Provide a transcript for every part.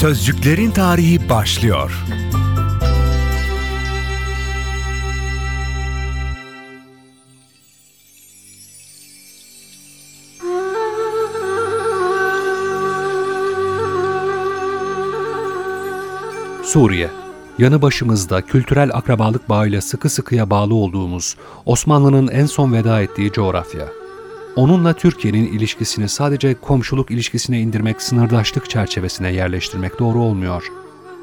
Sözcüklerin tarihi başlıyor. Suriye Yanı başımızda kültürel akrabalık bağıyla sıkı sıkıya bağlı olduğumuz Osmanlı'nın en son veda ettiği coğrafya. Onunla Türkiye'nin ilişkisini sadece komşuluk ilişkisine indirmek, sınırdaşlık çerçevesine yerleştirmek doğru olmuyor.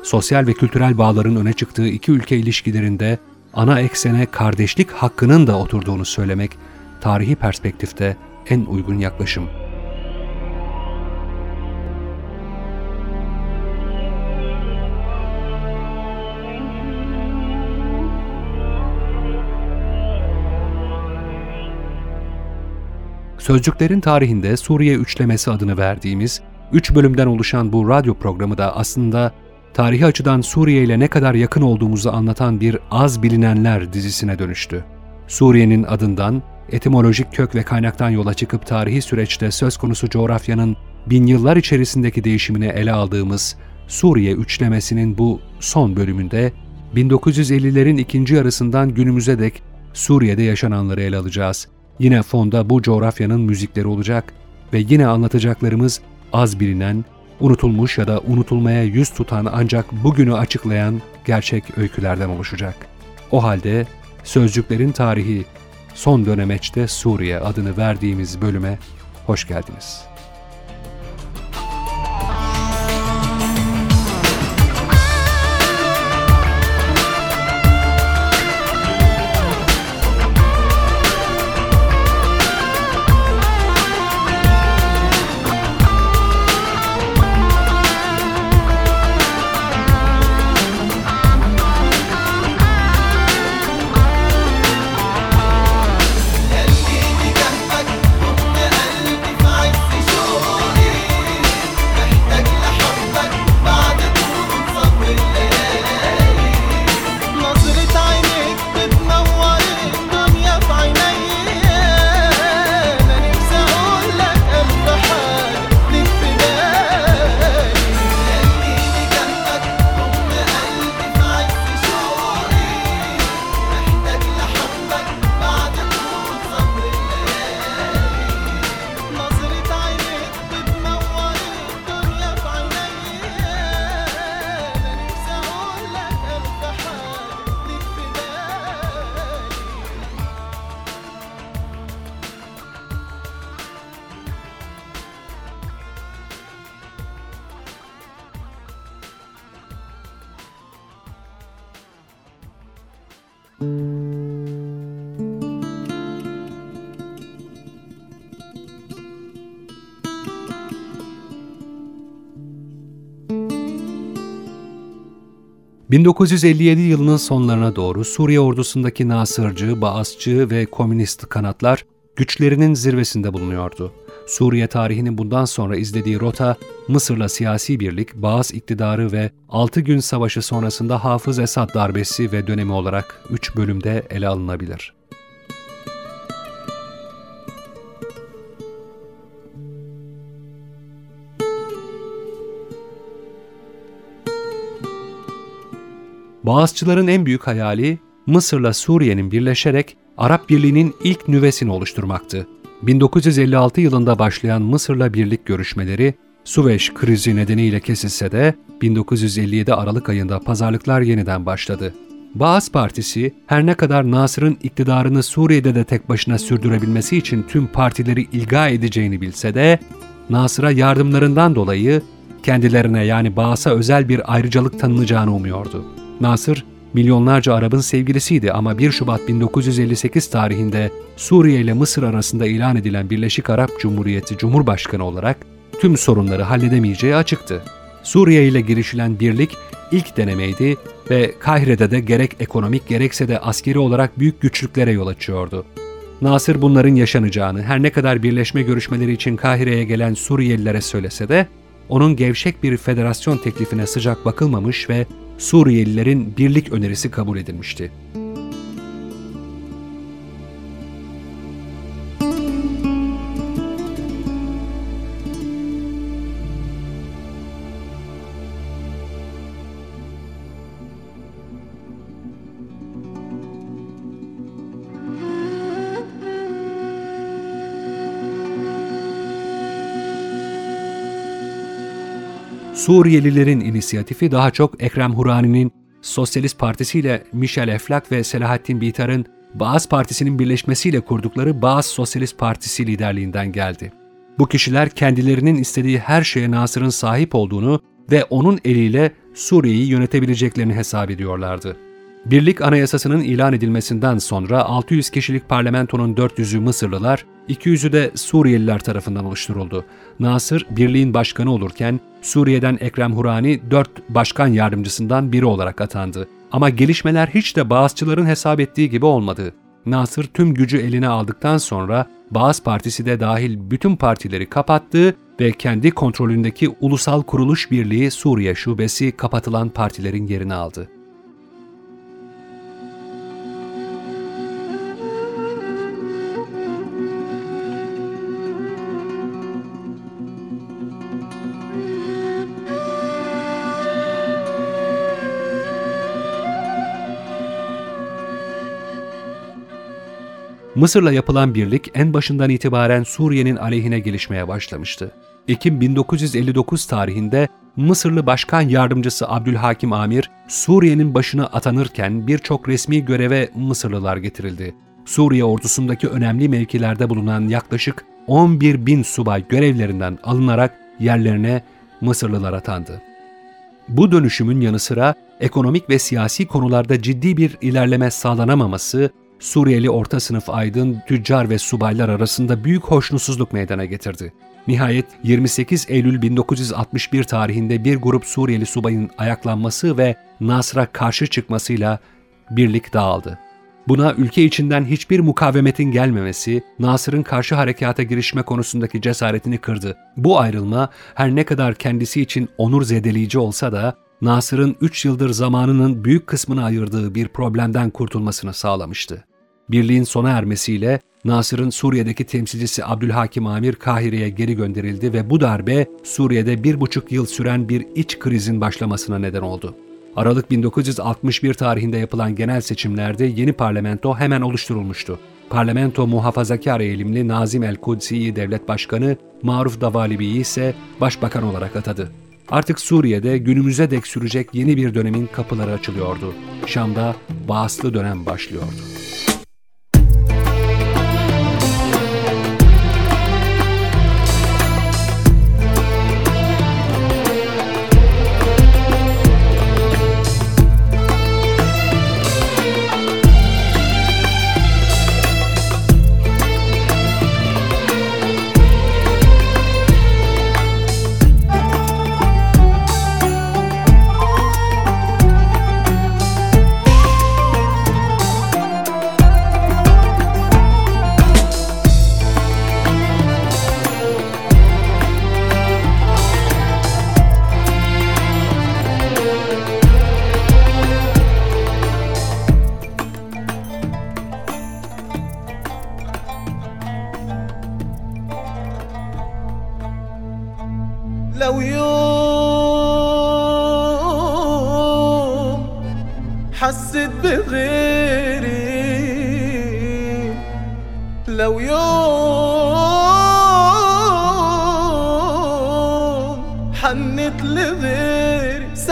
Sosyal ve kültürel bağların öne çıktığı iki ülke ilişkilerinde ana eksene kardeşlik hakkının da oturduğunu söylemek, tarihi perspektifte en uygun yaklaşım. Sözcüklerin tarihinde Suriye üçlemesi adını verdiğimiz üç bölümden oluşan bu radyo programı da aslında tarihi açıdan Suriye ile ne kadar yakın olduğumuzu anlatan bir Az Bilinenler dizisine dönüştü. Suriye'nin adından, etimolojik kök ve kaynaktan yola çıkıp tarihi süreçte söz konusu coğrafyanın bin yıllar içerisindeki değişimini ele aldığımız Suriye üçlemesinin bu son bölümünde 1950'lerin ikinci yarısından günümüze dek Suriye'de yaşananları ele alacağız. Yine fonda bu coğrafyanın müzikleri olacak ve yine anlatacaklarımız az bilinen, unutulmuş ya da unutulmaya yüz tutan ancak bugünü açıklayan gerçek öykülerden oluşacak. O halde Sözcüklerin Tarihi son dönemeçte Suriye adını verdiğimiz bölüme hoş geldiniz. 1957 yılının sonlarına doğru Suriye ordusundaki Nasırcı, Baasçı ve Komünist kanatlar güçlerinin zirvesinde bulunuyordu. Suriye tarihinin bundan sonra izlediği rota, Mısır'la siyasi birlik, Baas iktidarı ve 6 gün savaşı sonrasında Hafız Esad darbesi ve dönemi olarak 3 bölümde ele alınabilir. Bağızçıların en büyük hayali Mısır'la Suriye'nin birleşerek Arap Birliği'nin ilk nüvesini oluşturmaktı. 1956 yılında başlayan Mısır'la birlik görüşmeleri Süveyş krizi nedeniyle kesilse de 1957 Aralık ayında pazarlıklar yeniden başladı. Baas Partisi her ne kadar Nasır'ın iktidarını Suriye'de de tek başına sürdürebilmesi için tüm partileri ilga edeceğini bilse de Nasır'a yardımlarından dolayı kendilerine yani Baas'a özel bir ayrıcalık tanınacağını umuyordu. Nasır, milyonlarca Arap'ın sevgilisiydi ama 1 Şubat 1958 tarihinde Suriye ile Mısır arasında ilan edilen Birleşik Arap Cumhuriyeti Cumhurbaşkanı olarak tüm sorunları halledemeyeceği açıktı. Suriye ile girişilen birlik ilk denemeydi ve Kahire'de de gerek ekonomik gerekse de askeri olarak büyük güçlüklere yol açıyordu. Nasır bunların yaşanacağını her ne kadar birleşme görüşmeleri için Kahire'ye gelen Suriyelilere söylese de onun gevşek bir federasyon teklifine sıcak bakılmamış ve Suriyelilerin birlik önerisi kabul edilmişti. Suriyelilerin inisiyatifi daha çok Ekrem Hurani'nin Sosyalist Partisi ile Michel Eflak ve Selahattin Bitar'ın Baas Partisi'nin birleşmesiyle kurdukları Baas Sosyalist Partisi liderliğinden geldi. Bu kişiler kendilerinin istediği her şeye Nasır'ın sahip olduğunu ve onun eliyle Suriye'yi yönetebileceklerini hesap ediyorlardı. Birlik Anayasası'nın ilan edilmesinden sonra 600 kişilik parlamentonun 400'ü Mısırlılar, 200'ü de Suriyeliler tarafından oluşturuldu. Nasır, birliğin başkanı olurken Suriye'den Ekrem Hurani 4 başkan yardımcısından biri olarak atandı. Ama gelişmeler hiç de Bağızçıların hesap ettiği gibi olmadı. Nasır tüm gücü eline aldıktan sonra Bağız Partisi de dahil bütün partileri kapattı ve kendi kontrolündeki Ulusal Kuruluş Birliği Suriye Şubesi kapatılan partilerin yerini aldı. Mısır'la yapılan birlik en başından itibaren Suriye'nin aleyhine gelişmeye başlamıştı. Ekim 1959 tarihinde Mısırlı Başkan Yardımcısı Abdülhakim Amir, Suriye'nin başına atanırken birçok resmi göreve Mısırlılar getirildi. Suriye ordusundaki önemli mevkilerde bulunan yaklaşık 11 bin subay görevlerinden alınarak yerlerine Mısırlılar atandı. Bu dönüşümün yanı sıra ekonomik ve siyasi konularda ciddi bir ilerleme sağlanamaması Suriyeli orta sınıf aydın, tüccar ve subaylar arasında büyük hoşnutsuzluk meydana getirdi. Nihayet 28 Eylül 1961 tarihinde bir grup Suriyeli subayın ayaklanması ve Nasr'a karşı çıkmasıyla birlik dağıldı. Buna ülke içinden hiçbir mukavemetin gelmemesi, Nasır'ın karşı harekata girişme konusundaki cesaretini kırdı. Bu ayrılma her ne kadar kendisi için onur zedeleyici olsa da Nasır'ın 3 yıldır zamanının büyük kısmını ayırdığı bir problemden kurtulmasını sağlamıştı. Birliğin sona ermesiyle Nasır'ın Suriye'deki temsilcisi Abdülhakim Amir Kahire'ye geri gönderildi ve bu darbe Suriye'de bir buçuk yıl süren bir iç krizin başlamasına neden oldu. Aralık 1961 tarihinde yapılan genel seçimlerde yeni parlamento hemen oluşturulmuştu. Parlamento muhafazakar eğilimli Nazim el-Kudsi'yi devlet başkanı, Maruf Davalibi'yi ise başbakan olarak atadı. Artık Suriye'de günümüze dek sürecek yeni bir dönemin kapıları açılıyordu. Şam'da bağıslı dönem başlıyordu.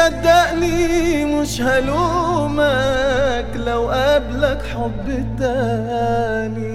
صدقني مش هلومك لو قابلك حب تاني.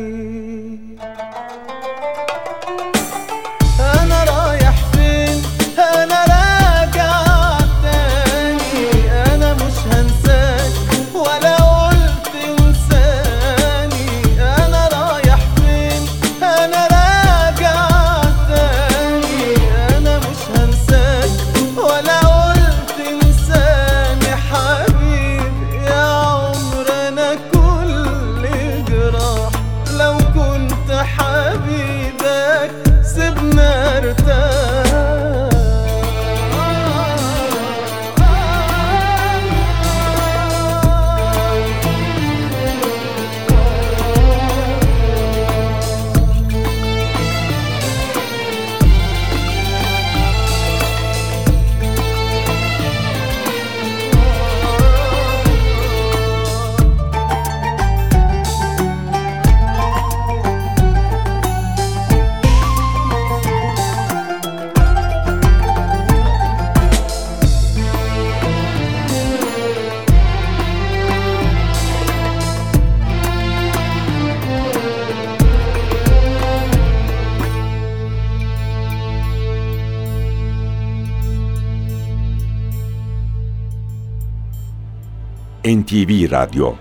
NTV Radyo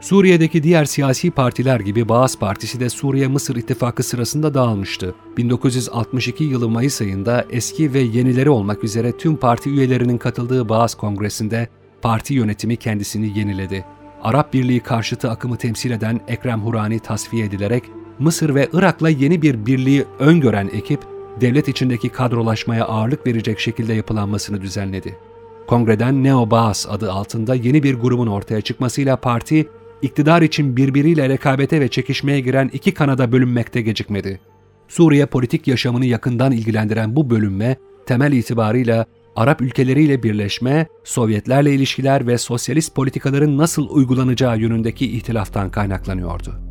Suriye'deki diğer siyasi partiler gibi Baas Partisi de Suriye-Mısır ittifakı sırasında dağılmıştı. 1962 yılı Mayıs ayında eski ve yenileri olmak üzere tüm parti üyelerinin katıldığı Baas Kongresi'nde parti yönetimi kendisini yeniledi. Arap Birliği karşıtı akımı temsil eden Ekrem Hurani tasfiye edilerek Mısır ve Irak'la yeni bir birliği öngören ekip, devlet içindeki kadrolaşmaya ağırlık verecek şekilde yapılanmasını düzenledi. Kongreden Neo Baas adı altında yeni bir grubun ortaya çıkmasıyla parti iktidar için birbiriyle rekabete ve çekişmeye giren iki kanada bölünmekte gecikmedi. Suriye politik yaşamını yakından ilgilendiren bu bölünme, temel itibarıyla Arap ülkeleriyle birleşme, Sovyetlerle ilişkiler ve sosyalist politikaların nasıl uygulanacağı yönündeki ihtilaftan kaynaklanıyordu.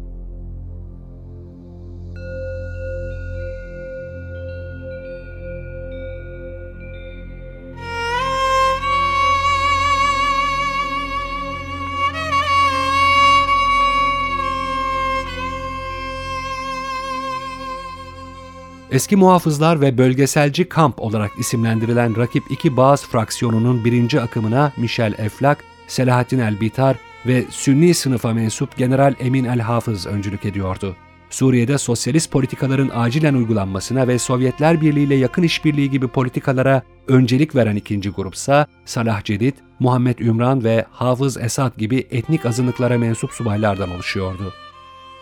Eski muhafızlar ve bölgeselci kamp olarak isimlendirilen rakip iki Bağız fraksiyonunun birinci akımına Michel Eflak, Selahattin El-Bitar ve Sünni sınıfa mensup General Emin El-Hafız öncülük ediyordu. Suriye'de sosyalist politikaların acilen uygulanmasına ve Sovyetler Birliği ile yakın işbirliği gibi politikalara öncelik veren ikinci grupsa Salah Cedid, Muhammed Ümran ve Hafız Esad gibi etnik azınlıklara mensup subaylardan oluşuyordu.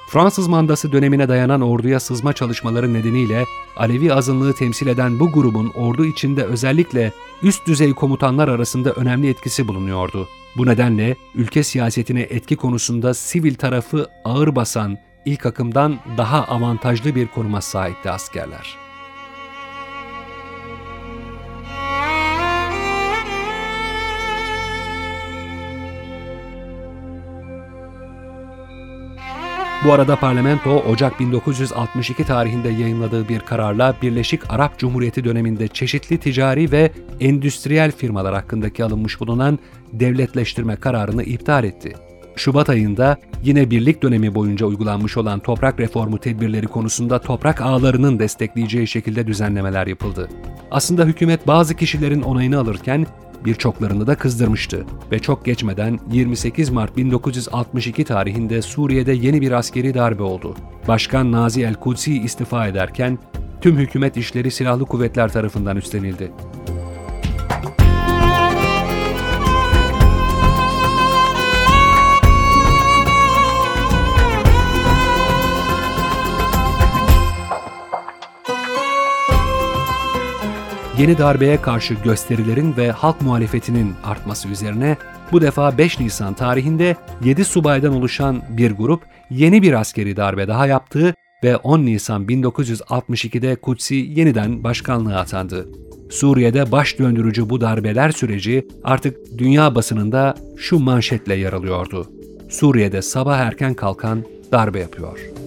Fransız mandası dönemine dayanan orduya sızma çalışmaları nedeniyle Alevi azınlığı temsil eden bu grubun ordu içinde özellikle üst düzey komutanlar arasında önemli etkisi bulunuyordu. Bu nedenle ülke siyasetine etki konusunda sivil tarafı ağır basan ilk akımdan daha avantajlı bir konuma sahipti askerler. Bu arada parlamento Ocak 1962 tarihinde yayınladığı bir kararla Birleşik Arap Cumhuriyeti döneminde çeşitli ticari ve endüstriyel firmalar hakkındaki alınmış bulunan devletleştirme kararını iptal etti. Şubat ayında yine birlik dönemi boyunca uygulanmış olan toprak reformu tedbirleri konusunda toprak ağlarının destekleyeceği şekilde düzenlemeler yapıldı. Aslında hükümet bazı kişilerin onayını alırken birçoklarını da kızdırmıştı ve çok geçmeden 28 Mart 1962 tarihinde Suriye'de yeni bir askeri darbe oldu. Başkan Nazi el-Kudsi istifa ederken tüm hükümet işleri silahlı kuvvetler tarafından üstlenildi. Yeni darbeye karşı gösterilerin ve halk muhalefetinin artması üzerine bu defa 5 Nisan tarihinde 7 subaydan oluşan bir grup yeni bir askeri darbe daha yaptı ve 10 Nisan 1962'de Kutsi yeniden başkanlığa atandı. Suriye'de baş döndürücü bu darbeler süreci artık dünya basınında şu manşetle yer alıyordu. Suriye'de sabah erken kalkan darbe yapıyor.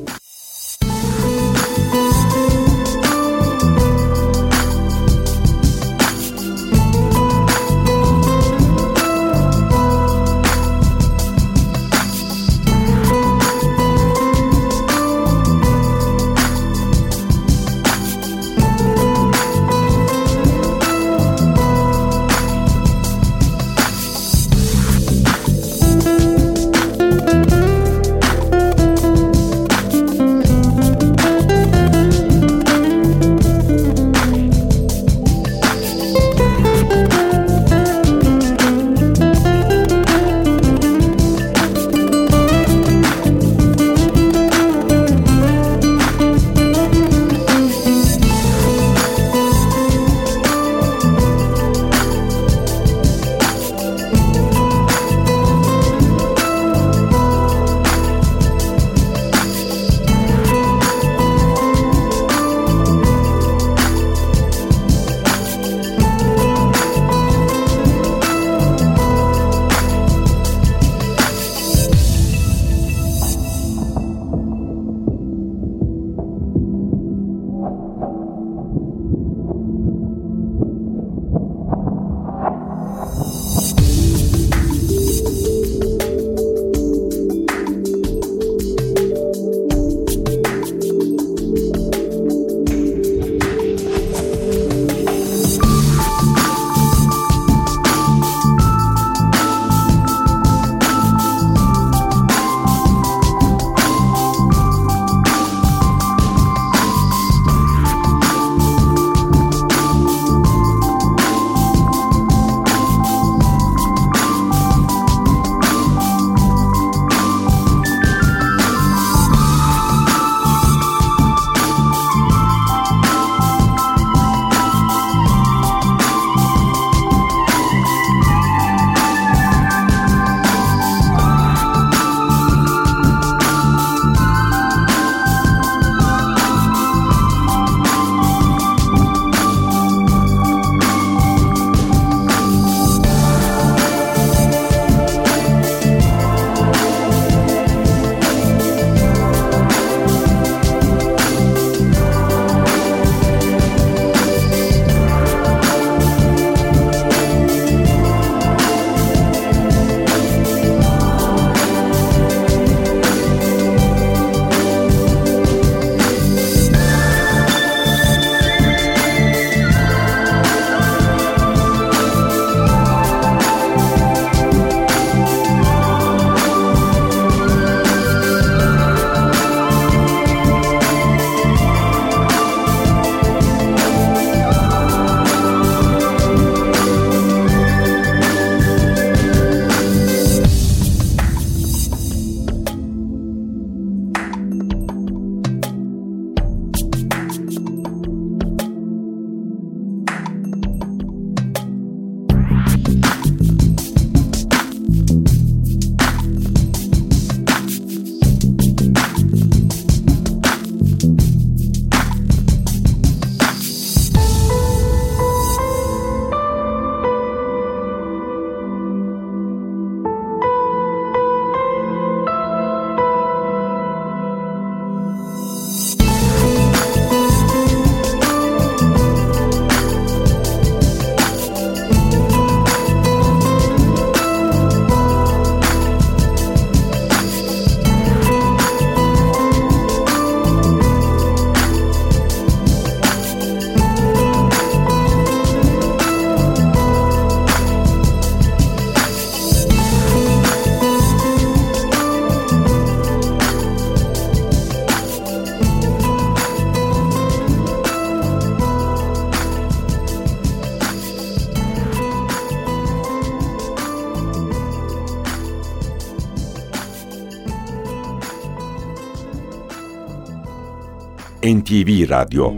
NTV Radyo.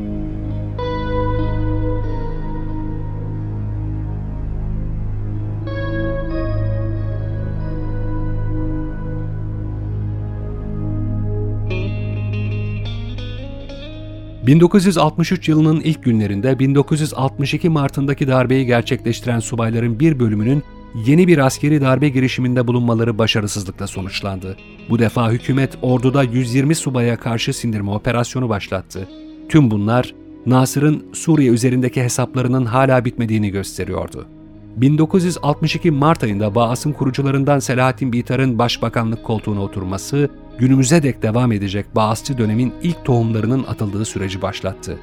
...1963 yılının ilk günlerinde 1962 Mart'ındaki darbeyi gerçekleştiren subayların bir bölümünün yeni bir askeri darbe girişiminde bulunmaları başarısızlıkla sonuçlandı. Bu defa hükümet orduda 120 subaya karşı sindirme operasyonu başlattı. Tüm bunlar Nasır'ın Suriye üzerindeki hesaplarının hala bitmediğini gösteriyordu. 1962 Mart ayında Baas'ın kurucularından Selahattin Bitar'ın başbakanlık koltuğuna oturması, günümüze dek devam edecek Baasçı dönemin ilk tohumlarının atıldığı süreci başlattı.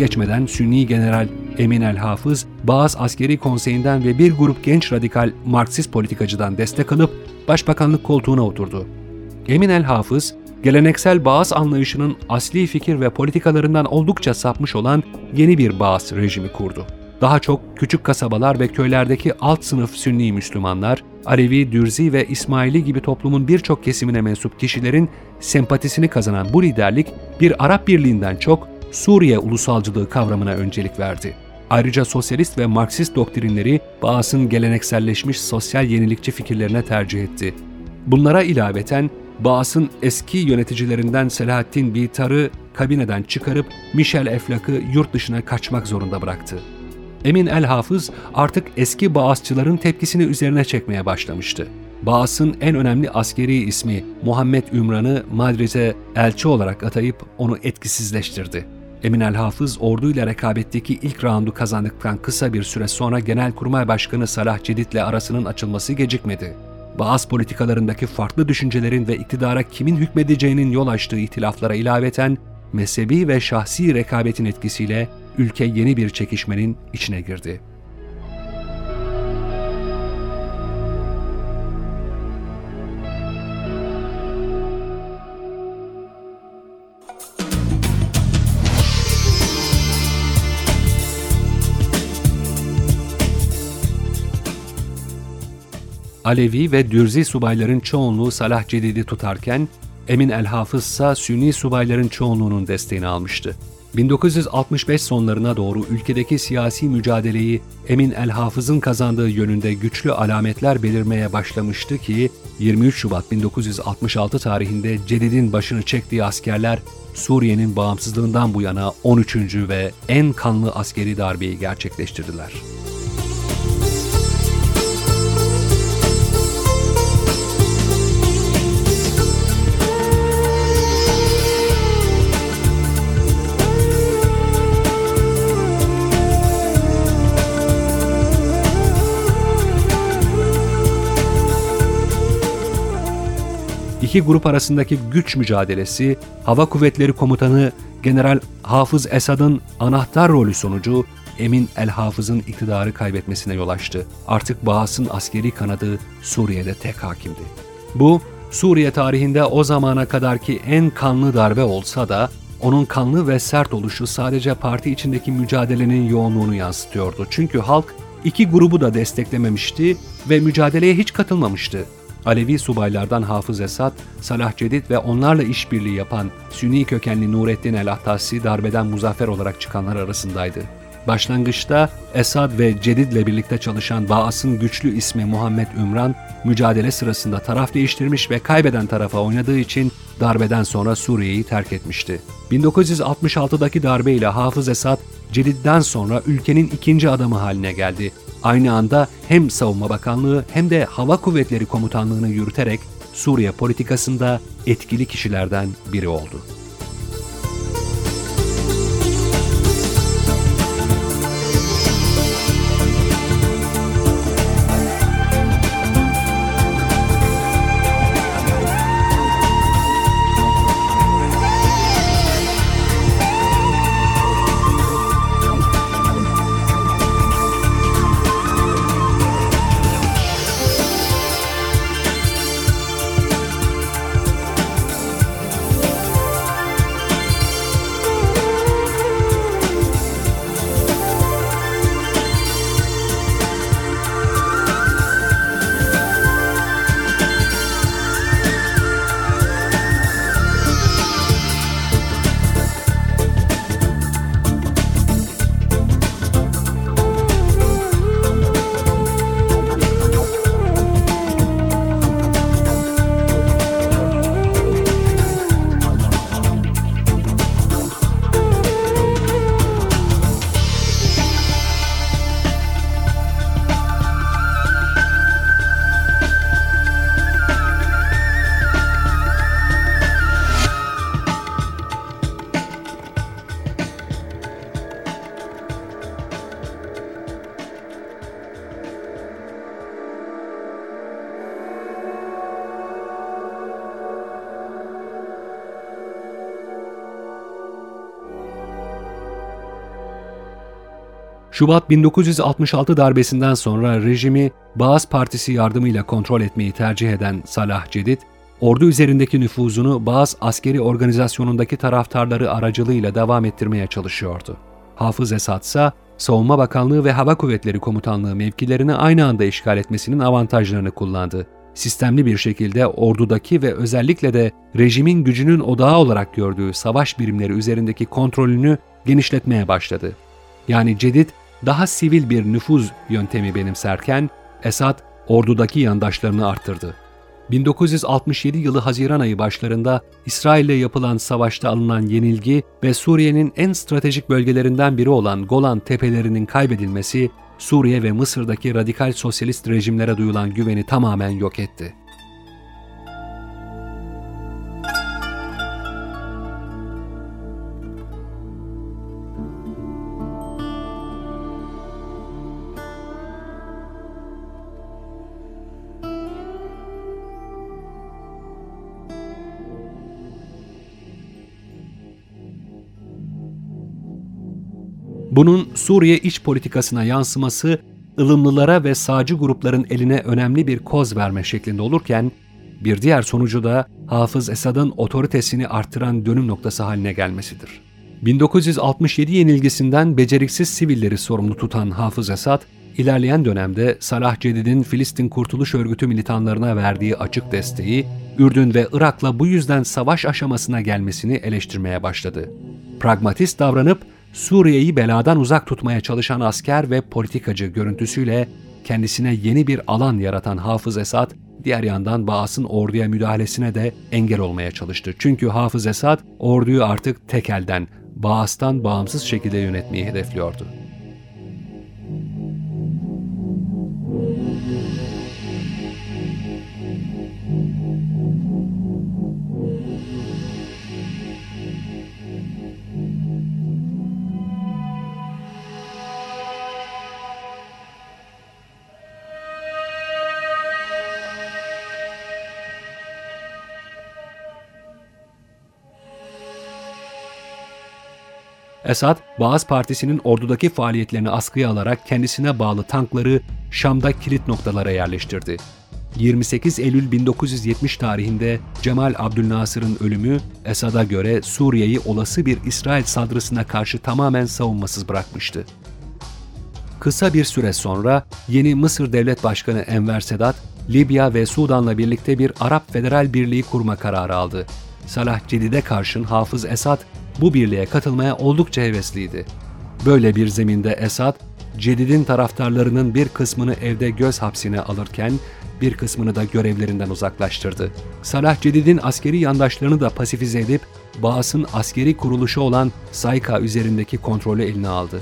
Geçmeden Sünni General Emin el Hafız, Bağız Askeri Konseyi'nden ve bir grup genç radikal Marksist politikacıdan destek alıp başbakanlık koltuğuna oturdu. Emin el Hafız, geleneksel Bağız anlayışının asli fikir ve politikalarından oldukça sapmış olan yeni bir Bağız rejimi kurdu. Daha çok küçük kasabalar ve köylerdeki alt sınıf Sünni Müslümanlar, Alevi, Dürzi ve İsmaili gibi toplumun birçok kesimine mensup kişilerin sempatisini kazanan bu liderlik bir Arap Birliği'nden çok Suriye ulusalcılığı kavramına öncelik verdi. Ayrıca sosyalist ve Marksist doktrinleri Baas'ın gelenekselleşmiş sosyal yenilikçi fikirlerine tercih etti. Bunlara ilaveten Baas'ın eski yöneticilerinden Selahattin Bitar'ı kabineden çıkarıp Michel Eflak'ı yurt dışına kaçmak zorunda bıraktı. Emin El Hafız artık eski Baasçıların tepkisini üzerine çekmeye başlamıştı. Baas'ın en önemli askeri ismi Muhammed Ümran'ı Madrid'e elçi olarak atayıp onu etkisizleştirdi. Emin El Hafız orduyla rekabetteki ilk raundu kazandıktan kısa bir süre sonra Genelkurmay Başkanı Salah Cedid'le arasının açılması gecikmedi. Baas politikalarındaki farklı düşüncelerin ve iktidara kimin hükmedeceğinin yol açtığı ihtilaflara ilaveten mezhebi ve şahsi rekabetin etkisiyle ülke yeni bir çekişmenin içine girdi. Alevi ve Dürzi subayların çoğunluğu Salah Cedid'i tutarken, Emin el-Hafız ise Sünni subayların çoğunluğunun desteğini almıştı. 1965 sonlarına doğru ülkedeki siyasi mücadeleyi Emin el-Hafız'ın kazandığı yönünde güçlü alametler belirmeye başlamıştı ki 23 Şubat 1966 tarihinde Cedid'in başını çektiği askerler Suriye'nin bağımsızlığından bu yana 13. ve en kanlı askeri darbeyi gerçekleştirdiler. İki grup arasındaki güç mücadelesi, Hava Kuvvetleri Komutanı General Hafız Esad'ın anahtar rolü sonucu Emin el-Hafız'ın iktidarı kaybetmesine yol açtı. Artık Baas'ın askeri kanadı Suriye'de tek hakimdi. Bu, Suriye tarihinde o zamana kadarki en kanlı darbe olsa da onun kanlı ve sert oluşu sadece parti içindeki mücadelenin yoğunluğunu yansıtıyordu. Çünkü halk iki grubu da desteklememişti ve mücadeleye hiç katılmamıştı. Alevi subaylardan Hafız Esad, Salah Cedid ve onlarla işbirliği yapan Sünni kökenli Nurettin el-Ahtasi darbeden muzaffer olarak çıkanlar arasındaydı. Başlangıçta Esad ve Cedid ile birlikte çalışan Baas'ın güçlü ismi Muhammed Ümran, mücadele sırasında taraf değiştirmiş ve kaybeden tarafa oynadığı için darbeden sonra Suriye'yi terk etmişti. 1966'daki darbe ile Hafız Esad, Cedid'den sonra ülkenin ikinci adamı haline geldi. Aynı anda hem Savunma Bakanlığı hem de Hava Kuvvetleri Komutanlığı'nı yürüterek Suriye politikasında etkili kişilerden biri oldu. Şubat 1966 darbesinden sonra rejimi Baas Partisi yardımıyla kontrol etmeyi tercih eden Salah Cedid, ordu üzerindeki nüfuzunu Baas askeri organizasyonundaki taraftarları aracılığıyla devam ettirmeye çalışıyordu. Hafız Esad ise Savunma Bakanlığı ve Hava Kuvvetleri Komutanlığı mevkilerini aynı anda işgal etmesinin avantajlarını kullandı. Sistemli bir şekilde ordudaki ve özellikle de rejimin gücünün odağı olarak gördüğü savaş birimleri üzerindeki kontrolünü genişletmeye başladı. Yani Cedid daha sivil bir nüfuz yöntemi benimserken Esad ordudaki yandaşlarını arttırdı. 1967 yılı Haziran ayı başlarında İsrail ile yapılan savaşta alınan yenilgi ve Suriye'nin en stratejik bölgelerinden biri olan Golan Tepelerinin kaybedilmesi, Suriye ve Mısır'daki radikal sosyalist rejimlere duyulan güveni tamamen yok etti. Bunun Suriye iç politikasına yansıması ılımlılara ve sağcı grupların eline önemli bir koz verme şeklinde olurken, bir diğer sonucu da Hafız Esad'ın otoritesini arttıran dönüm noktası haline gelmesidir. 1967 yenilgisinden beceriksiz sivilleri sorumlu tutan Hafız Esad, ilerleyen dönemde Salah Cedid'in Filistin Kurtuluş Örgütü militanlarına verdiği açık desteği, Ürdün ve Irak'la bu yüzden savaş aşamasına gelmesini eleştirmeye başladı. Pragmatist davranıp Suriye'yi beladan uzak tutmaya çalışan asker ve politikacı görüntüsüyle kendisine yeni bir alan yaratan Hafız Esad, diğer yandan Baas'ın orduya müdahalesine de engel olmaya çalıştı. Çünkü Hafız Esad orduyu artık tek elden, Baas'tan bağımsız şekilde yönetmeyi hedefliyordu. Esad, Baas Partisi'nin ordudaki faaliyetlerini askıya alarak kendisine bağlı tankları Şam'da kilit noktalara yerleştirdi. 28 Eylül 1970 tarihinde Cemal Abdülnasır'ın ölümü Esad'a göre Suriye'yi olası bir İsrail saldırısına karşı tamamen savunmasız bırakmıştı. Kısa bir süre sonra yeni Mısır Devlet Başkanı Enver Sedat, Libya ve Sudan'la birlikte bir Arap Federal Birliği kurma kararı aldı. Salah Cedid'e karşın Hafız Esad bu birliğe katılmaya oldukça hevesliydi. Böyle bir zeminde Esad, Cedid'in taraftarlarının bir kısmını evde göz hapsine alırken bir kısmını da görevlerinden uzaklaştırdı. Salah Cedid'in askeri yandaşlarını da pasifize edip Baas'ın askeri kuruluşu olan Sayka üzerindeki kontrolü eline aldı.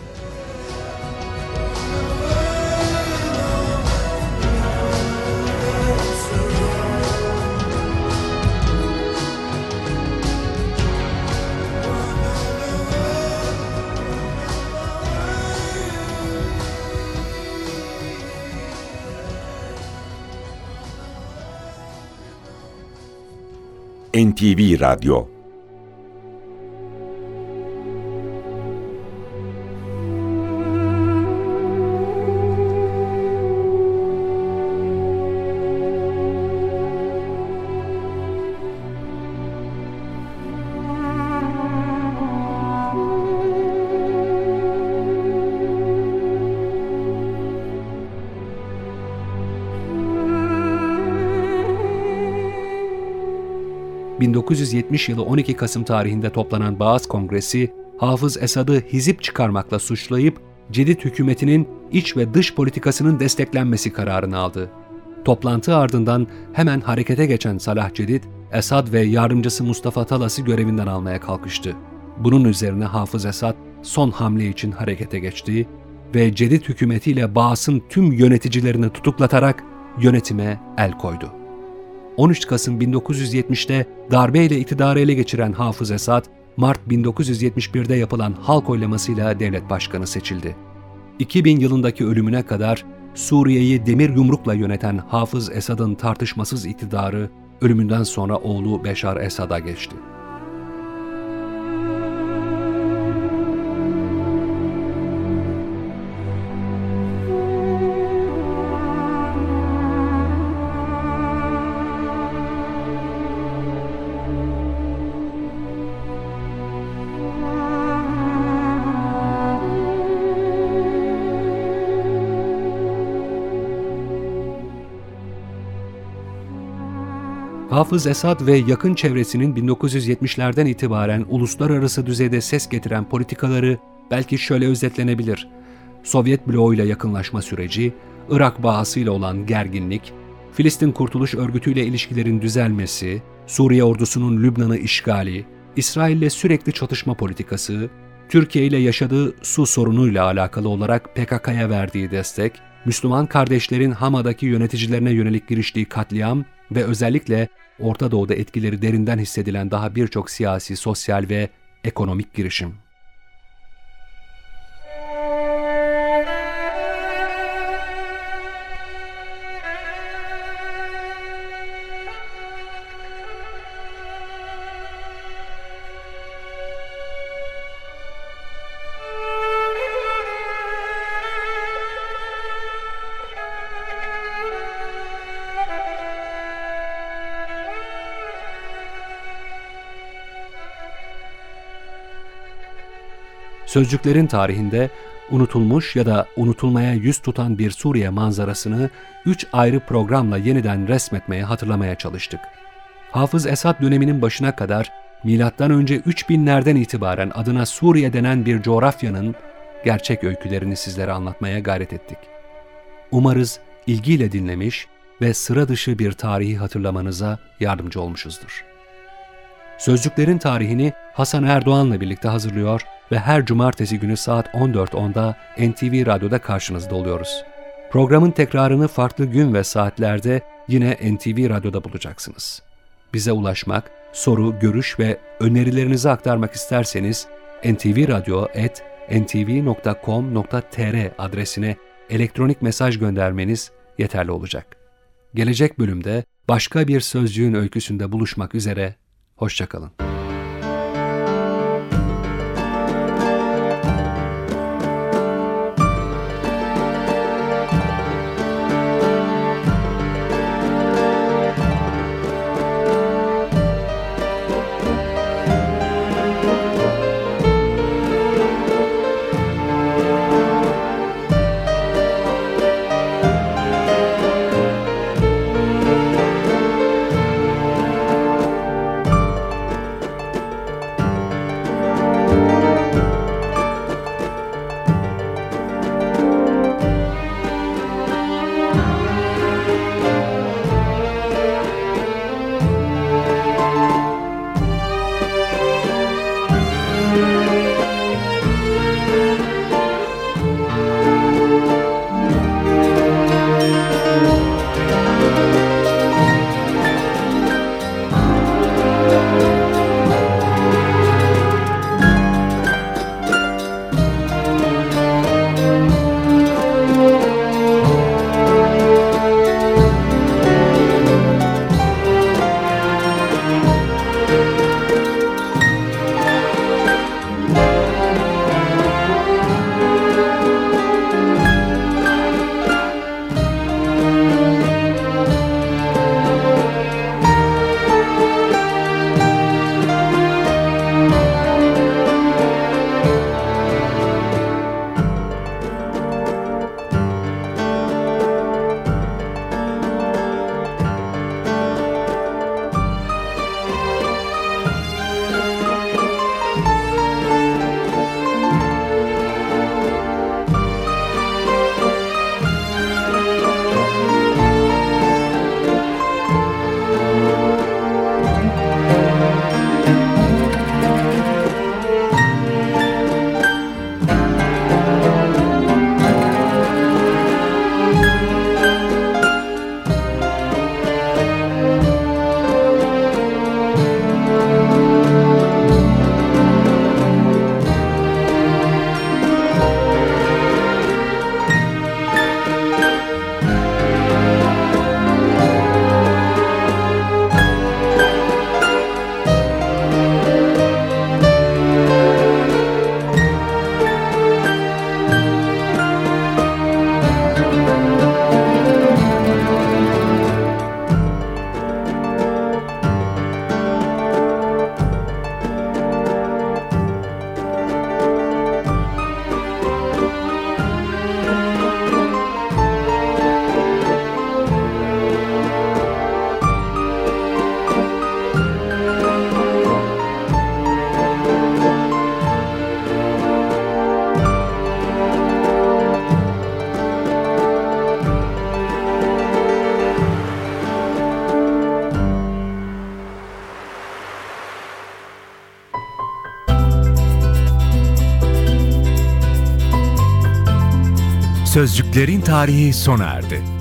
NTV Radyo ...1970 yılı 12 Kasım tarihinde toplanan Baas Kongresi, Hafız Esad'ı hizip çıkarmakla suçlayıp Cedid hükümetinin iç ve dış politikasının desteklenmesi kararını aldı. Toplantı ardından hemen harekete geçen Salah Cedid, Esad ve yardımcısı Mustafa Talas'ı görevinden almaya kalkıştı. Bunun üzerine Hafız Esad son hamle için harekete geçti ve Cedid hükümetiyle Baas'ın tüm yöneticilerini tutuklatarak yönetime el koydu. 13 Kasım 1970'te darbeyle iktidarı ele geçiren Hafız Esad, Mart 1971'de yapılan halk oylamasıyla devlet başkanı seçildi. 2000 yılındaki ölümüne kadar Suriye'yi demir yumrukla yöneten Hafız Esad'ın tartışmasız iktidarı ölümünden sonra oğlu Beşar Esad'a geçti. Hafız Esad ve yakın çevresinin 1970'lerden itibaren uluslararası düzeyde ses getiren politikaları belki şöyle özetlenebilir. Sovyet bloğuyla yakınlaşma süreci, Irak bağısıyla olan gerginlik, Filistin Kurtuluş Örgütü ile ilişkilerin düzelmesi, Suriye ordusunun Lübnan'ı işgali, İsrail'le sürekli çatışma politikası, Türkiye ile yaşadığı su sorunuyla alakalı olarak PKK'ya verdiği destek, Müslüman kardeşlerin Hama'daki yöneticilerine yönelik giriştiği katliam ve özellikle Orta Doğu'da etkileri derinden hissedilen daha birçok siyasi, sosyal ve ekonomik girişim. Sözcüklerin tarihinde unutulmuş ya da unutulmaya yüz tutan bir Suriye manzarasını üç ayrı programla yeniden resmetmeye, hatırlamaya çalıştık. Hafız Esad döneminin başına kadar milattan önce 3000'lerden itibaren adına Suriye denen bir coğrafyanın gerçek öykülerini sizlere anlatmaya gayret ettik. Umarız ilgiyle dinlemiş ve sıra dışı bir tarihi hatırlamanıza yardımcı olmuşuzdur. Sözcüklerin tarihini Hasan Erdoğan'la birlikte hazırlıyor ve her cumartesi günü saat 14.10'da NTV Radyo'da karşınızda oluyoruz. Programın tekrarını farklı gün ve saatlerde yine NTV Radyo'da bulacaksınız. Bize ulaşmak, soru, görüş ve önerilerinizi aktarmak isterseniz ntvradio.ntv.com.tr adresine elektronik mesaj göndermeniz yeterli olacak. Gelecek bölümde başka bir sözcüğün öyküsünde buluşmak üzere, hoşçakalın. Sözcüklerin tarihi sona erdi.